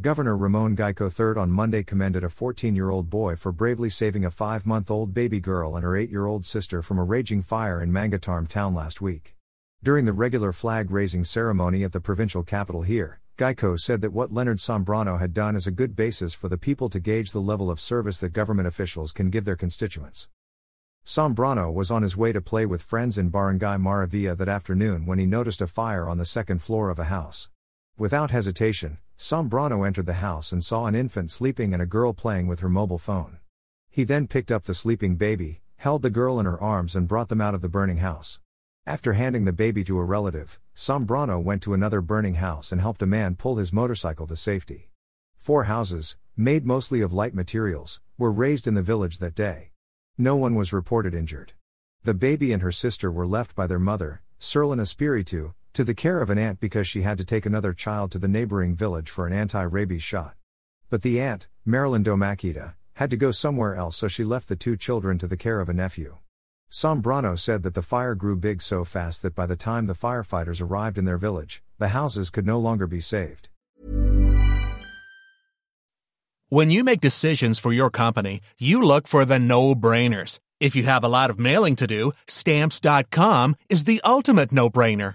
Governor Ramon Guico III on Monday commended a 14 year old boy for bravely saving a five month old baby girl and her eight year old sister from a raging fire in Mangatarem town last week. During the regular flag raising ceremony at the provincial capitol here, Guico said that what Leonard Sombrano had done is a good basis for the people to gauge the level of service that government officials can give their constituents. Sombrano was on his way to play with friends in Barangay Maravilla that afternoon when he noticed a fire on the second floor of a house. Without hesitation, Sombrano entered the house and saw an infant sleeping and a girl playing with her mobile phone. He then picked up the sleeping baby, held the girl in her arms, and brought them out of the burning house. After handing the baby to a relative, Sombrano went to another burning house and helped a man pull his motorcycle to safety. Four houses, made mostly of light materials, were razed in the village that day. No one was reported injured. The baby and her sister were left by their mother, Serlin Espiritu, to the care of an aunt because she had to take another child to the neighboring village for an anti rabies shot. But the aunt, Marilyn Domakita, had to go somewhere else so she left the two children to the care of a nephew. Sombrano said that the fire grew big so fast that by the time the firefighters arrived in their village, the houses could no longer be saved. When you make decisions for your company, you look for the no brainers. If you have a lot of mailing to do, stamps.com is the ultimate no brainer.